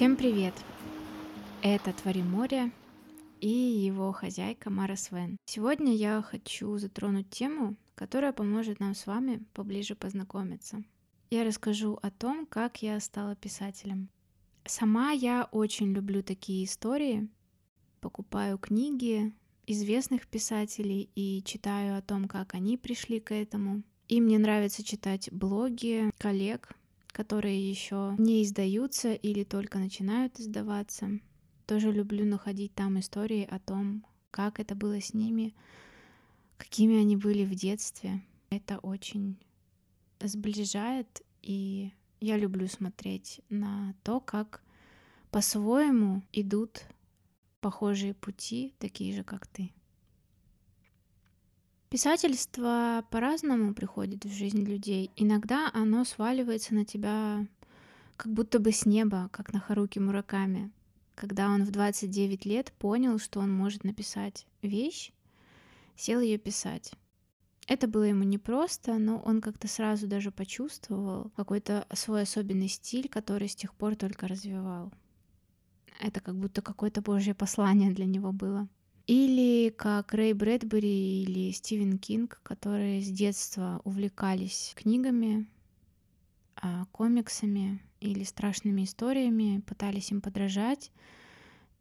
Всем привет! Это Твори море и его хозяйка Мара Свен. Сегодня я хочу затронуть тему, которая поможет нам с вами поближе познакомиться. Я расскажу о том, как я стала писателем. Сама я очень люблю такие истории. Покупаю книги известных писателей и читаю о том, как они пришли к этому. И мне нравится читать блоги коллег, которые еще не издаются или только начинают издаваться. Тоже люблю находить там истории о том, как это было с ними, какими они были в детстве. Это очень сближает, и я люблю смотреть на то, как по-своему идут похожие пути, такие же, как ты. Писательство по-разному приходит в жизнь людей. Иногда оно сваливается на тебя как будто бы с неба, как на Харуки Мураками, когда он в 29 лет понял, что он может написать вещь, сел ее писать. Это было ему непросто, но он как-то сразу даже почувствовал какой-то свой особенный стиль, который с тех пор только развивал. Это как будто какое-то божье послание для него было. Или как Рэй Брэдбери или Стивен Кинг, которые с детства увлекались книгами, а, комиксами или страшными историями, пытались им подражать,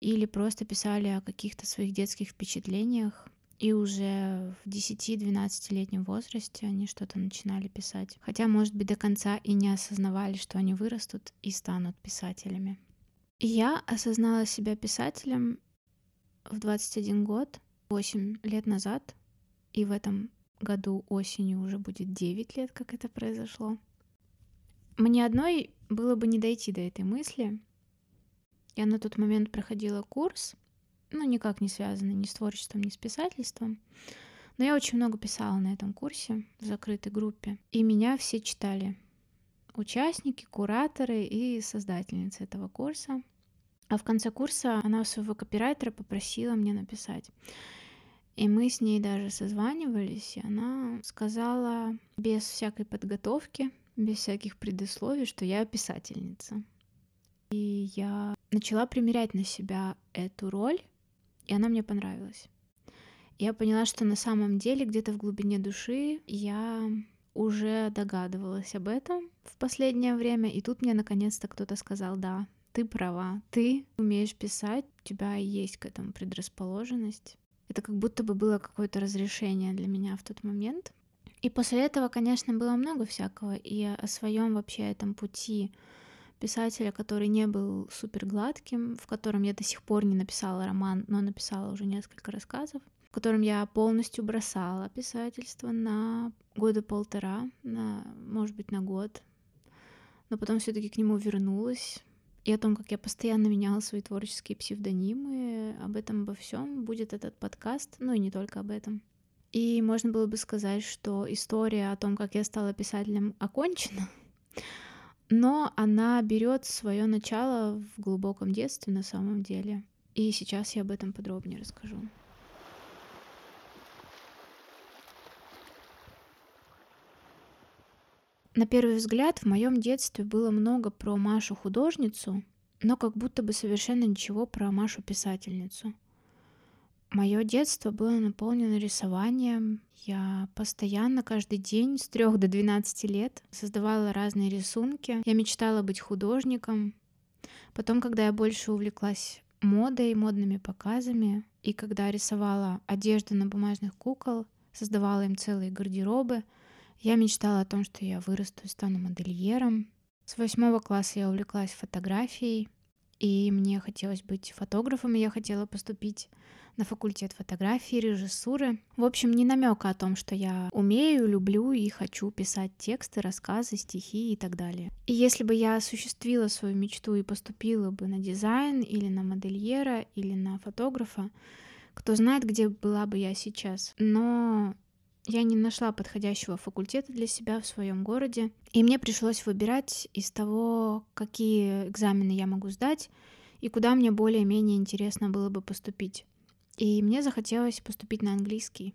или просто писали о каких-то своих детских впечатлениях. И уже в 10-12-летнем возрасте они что-то начинали писать. Хотя, может быть, до конца и не осознавали, что они вырастут и станут писателями. Я осознала себя писателем в 21 год, 8 лет назад, и в этом году осенью уже будет 9 лет, как это произошло. Мне одной было бы не дойти до этой мысли. Я на тот момент проходила курс, ну, никак не связанный ни с творчеством, ни с писательством. Но я очень много писала на этом курсе в закрытой группе. И меня все читали. Участники, кураторы и создательницы этого курса. А в конце курса она у своего копирайтера попросила мне написать. И мы с ней даже созванивались, и она сказала без всякой подготовки, без всяких предисловий, что я писательница. И я начала примерять на себя эту роль, и она мне понравилась. Я поняла, что на самом деле где-то в глубине души я уже догадывалась об этом в последнее время, и тут мне наконец-то кто-то сказал, да, ты права, ты умеешь писать, у тебя есть к этому предрасположенность. Это как будто бы было какое-то разрешение для меня в тот момент. И после этого, конечно, было много всякого, и о своем вообще этом пути писателя, который не был супер гладким, в котором я до сих пор не написала роман, но написала уже несколько рассказов, в котором я полностью бросала писательство на года полтора, на, может быть, на год, но потом все-таки к нему вернулась, и о том, как я постоянно меняла свои творческие псевдонимы. Об этом, обо всем будет этот подкаст, ну и не только об этом. И можно было бы сказать, что история о том, как я стала писателем, окончена, но она берет свое начало в глубоком детстве на самом деле. И сейчас я об этом подробнее расскажу. На первый взгляд, в моем детстве было много про Машу художницу, но как будто бы совершенно ничего про Машу писательницу. Мое детство было наполнено рисованием. Я постоянно, каждый день с 3 до 12 лет создавала разные рисунки. Я мечтала быть художником. Потом, когда я больше увлеклась модой, модными показами, и когда рисовала одежду на бумажных кукол, создавала им целые гардеробы — я мечтала о том, что я вырасту и стану модельером. С восьмого класса я увлеклась фотографией, и мне хотелось быть фотографом, и я хотела поступить на факультет фотографии, режиссуры. В общем, не намека о том, что я умею, люблю и хочу писать тексты, рассказы, стихи и так далее. И если бы я осуществила свою мечту и поступила бы на дизайн или на модельера или на фотографа, кто знает, где была бы я сейчас. Но я не нашла подходящего факультета для себя в своем городе, и мне пришлось выбирать из того, какие экзамены я могу сдать и куда мне более-менее интересно было бы поступить. И мне захотелось поступить на английский.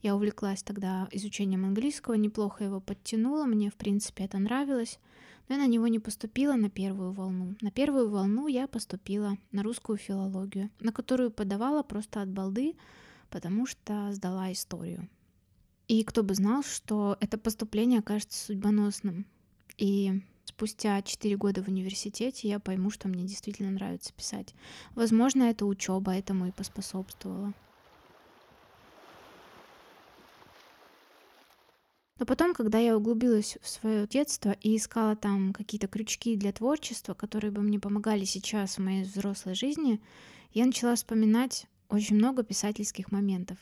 Я увлеклась тогда изучением английского, неплохо его подтянула, мне, в принципе, это нравилось. Но я на него не поступила на первую волну. На первую волну я поступила на русскую филологию, на которую подавала просто от балды, потому что сдала историю. И кто бы знал, что это поступление окажется судьбоносным. И спустя 4 года в университете я пойму, что мне действительно нравится писать. Возможно, эта учеба этому и поспособствовала. Но потом, когда я углубилась в свое детство и искала там какие-то крючки для творчества, которые бы мне помогали сейчас в моей взрослой жизни, я начала вспоминать очень много писательских моментов.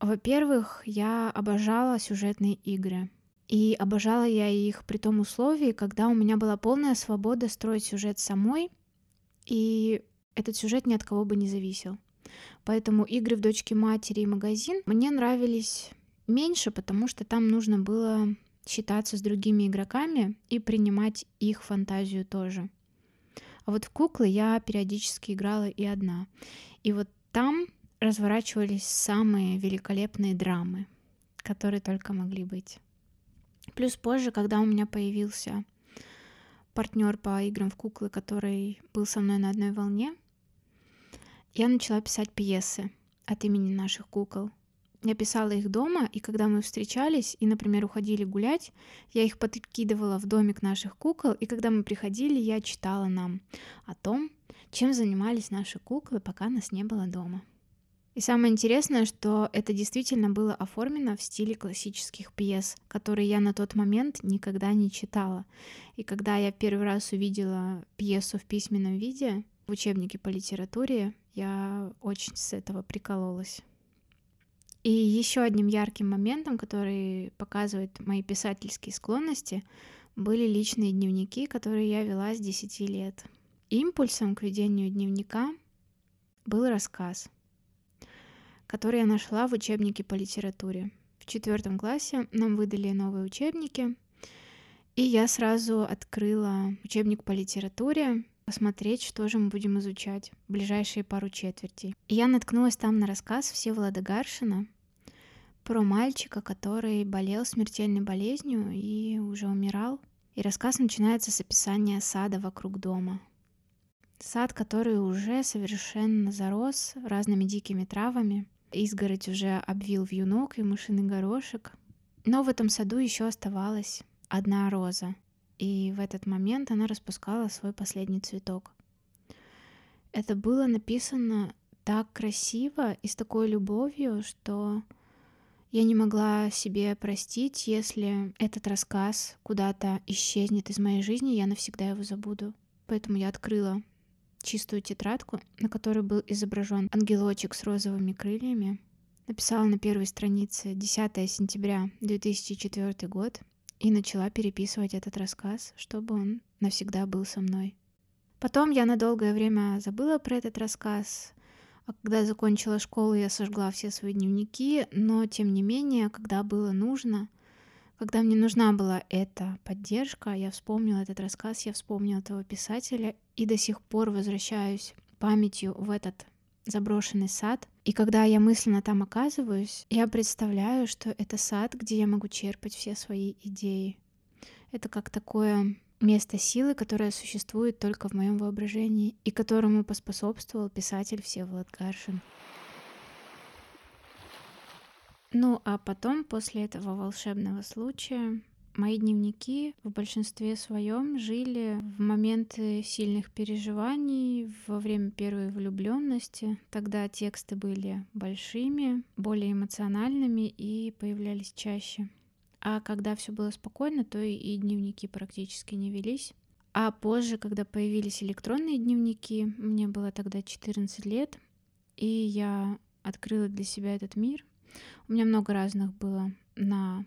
Во-первых, я обожала сюжетные игры. И обожала я их при том условии, когда у меня была полная свобода строить сюжет самой, и этот сюжет ни от кого бы не зависел. Поэтому игры в дочке матери и магазин мне нравились меньше, потому что там нужно было считаться с другими игроками и принимать их фантазию тоже. А вот в куклы я периодически играла и одна. И вот там разворачивались самые великолепные драмы, которые только могли быть. Плюс позже, когда у меня появился партнер по играм в куклы, который был со мной на одной волне, я начала писать пьесы от имени наших кукол. Я писала их дома, и когда мы встречались и, например, уходили гулять, я их подкидывала в домик наших кукол, и когда мы приходили, я читала нам о том, чем занимались наши куклы, пока нас не было дома. И самое интересное, что это действительно было оформлено в стиле классических пьес, которые я на тот момент никогда не читала. И когда я первый раз увидела пьесу в письменном виде в учебнике по литературе, я очень с этого прикололась. И еще одним ярким моментом, который показывает мои писательские склонности, были личные дневники, которые я вела с 10 лет. Импульсом к ведению дневника был рассказ — который я нашла в учебнике по литературе. В четвертом классе нам выдали новые учебники, и я сразу открыла учебник по литературе, посмотреть, что же мы будем изучать в ближайшие пару четвертей. И я наткнулась там на рассказ Всеволода Гаршина про мальчика, который болел смертельной болезнью и уже умирал. И рассказ начинается с описания сада вокруг дома. Сад, который уже совершенно зарос разными дикими травами, Изгородь уже обвил вьюнок и мышиный горошек. Но в этом саду еще оставалась одна роза, и в этот момент она распускала свой последний цветок. Это было написано так красиво и с такой любовью, что я не могла себе простить, если этот рассказ куда-то исчезнет из моей жизни, я навсегда его забуду. Поэтому я открыла чистую тетрадку, на которой был изображен ангелочек с розовыми крыльями. Написала на первой странице 10 сентября 2004 год и начала переписывать этот рассказ, чтобы он навсегда был со мной. Потом я на долгое время забыла про этот рассказ, а когда закончила школу, я сожгла все свои дневники, но тем не менее, когда было нужно, когда мне нужна была эта поддержка, я вспомнила этот рассказ, я вспомнила этого писателя и до сих пор возвращаюсь памятью в этот заброшенный сад. И когда я мысленно там оказываюсь, я представляю, что это сад, где я могу черпать все свои идеи. Это как такое место силы, которое существует только в моем воображении и которому поспособствовал писатель Всеволод Гаршин. Ну а потом, после этого волшебного случая, мои дневники в большинстве своем жили в моменты сильных переживаний, во время первой влюбленности. Тогда тексты были большими, более эмоциональными и появлялись чаще. А когда все было спокойно, то и дневники практически не велись. А позже, когда появились электронные дневники, мне было тогда 14 лет, и я открыла для себя этот мир, у меня много разных было на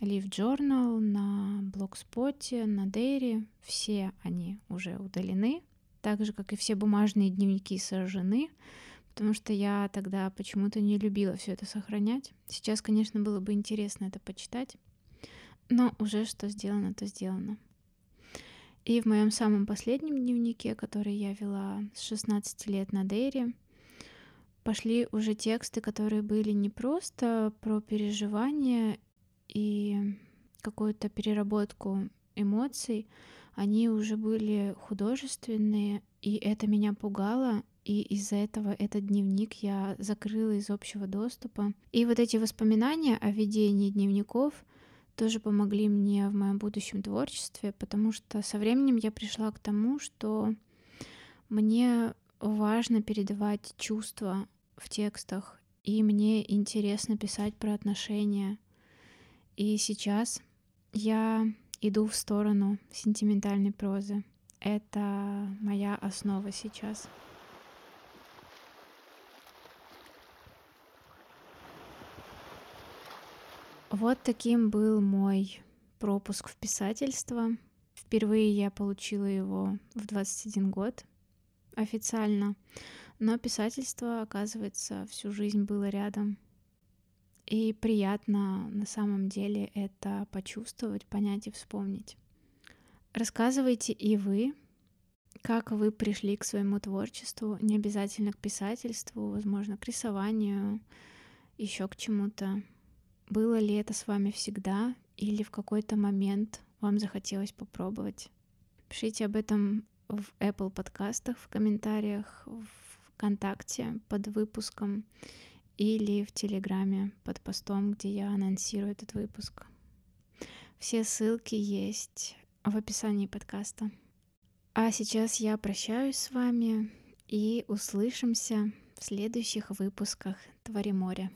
Leaf Journal, на Blogspot, на Dairy. Все они уже удалены, так же, как и все бумажные дневники сожжены, потому что я тогда почему-то не любила все это сохранять. Сейчас, конечно, было бы интересно это почитать, но уже что сделано, то сделано. И в моем самом последнем дневнике, который я вела с 16 лет на Дейре, пошли уже тексты, которые были не просто про переживания и какую-то переработку эмоций, они уже были художественные, и это меня пугало, и из-за этого этот дневник я закрыла из общего доступа. И вот эти воспоминания о ведении дневников тоже помогли мне в моем будущем творчестве, потому что со временем я пришла к тому, что мне важно передавать чувства в текстах, и мне интересно писать про отношения. И сейчас я иду в сторону сентиментальной прозы. Это моя основа сейчас. Вот таким был мой пропуск в писательство. Впервые я получила его в 21 год официально, но писательство, оказывается, всю жизнь было рядом. И приятно на самом деле это почувствовать, понять и вспомнить. Рассказывайте и вы, как вы пришли к своему творчеству, не обязательно к писательству, возможно, к рисованию, еще к чему-то. Было ли это с вами всегда или в какой-то момент вам захотелось попробовать? Пишите об этом в Apple подкастах, в комментариях, в ВКонтакте под выпуском или в Телеграме под постом, где я анонсирую этот выпуск. Все ссылки есть в описании подкаста. А сейчас я прощаюсь с вами и услышимся в следующих выпусках Твори море.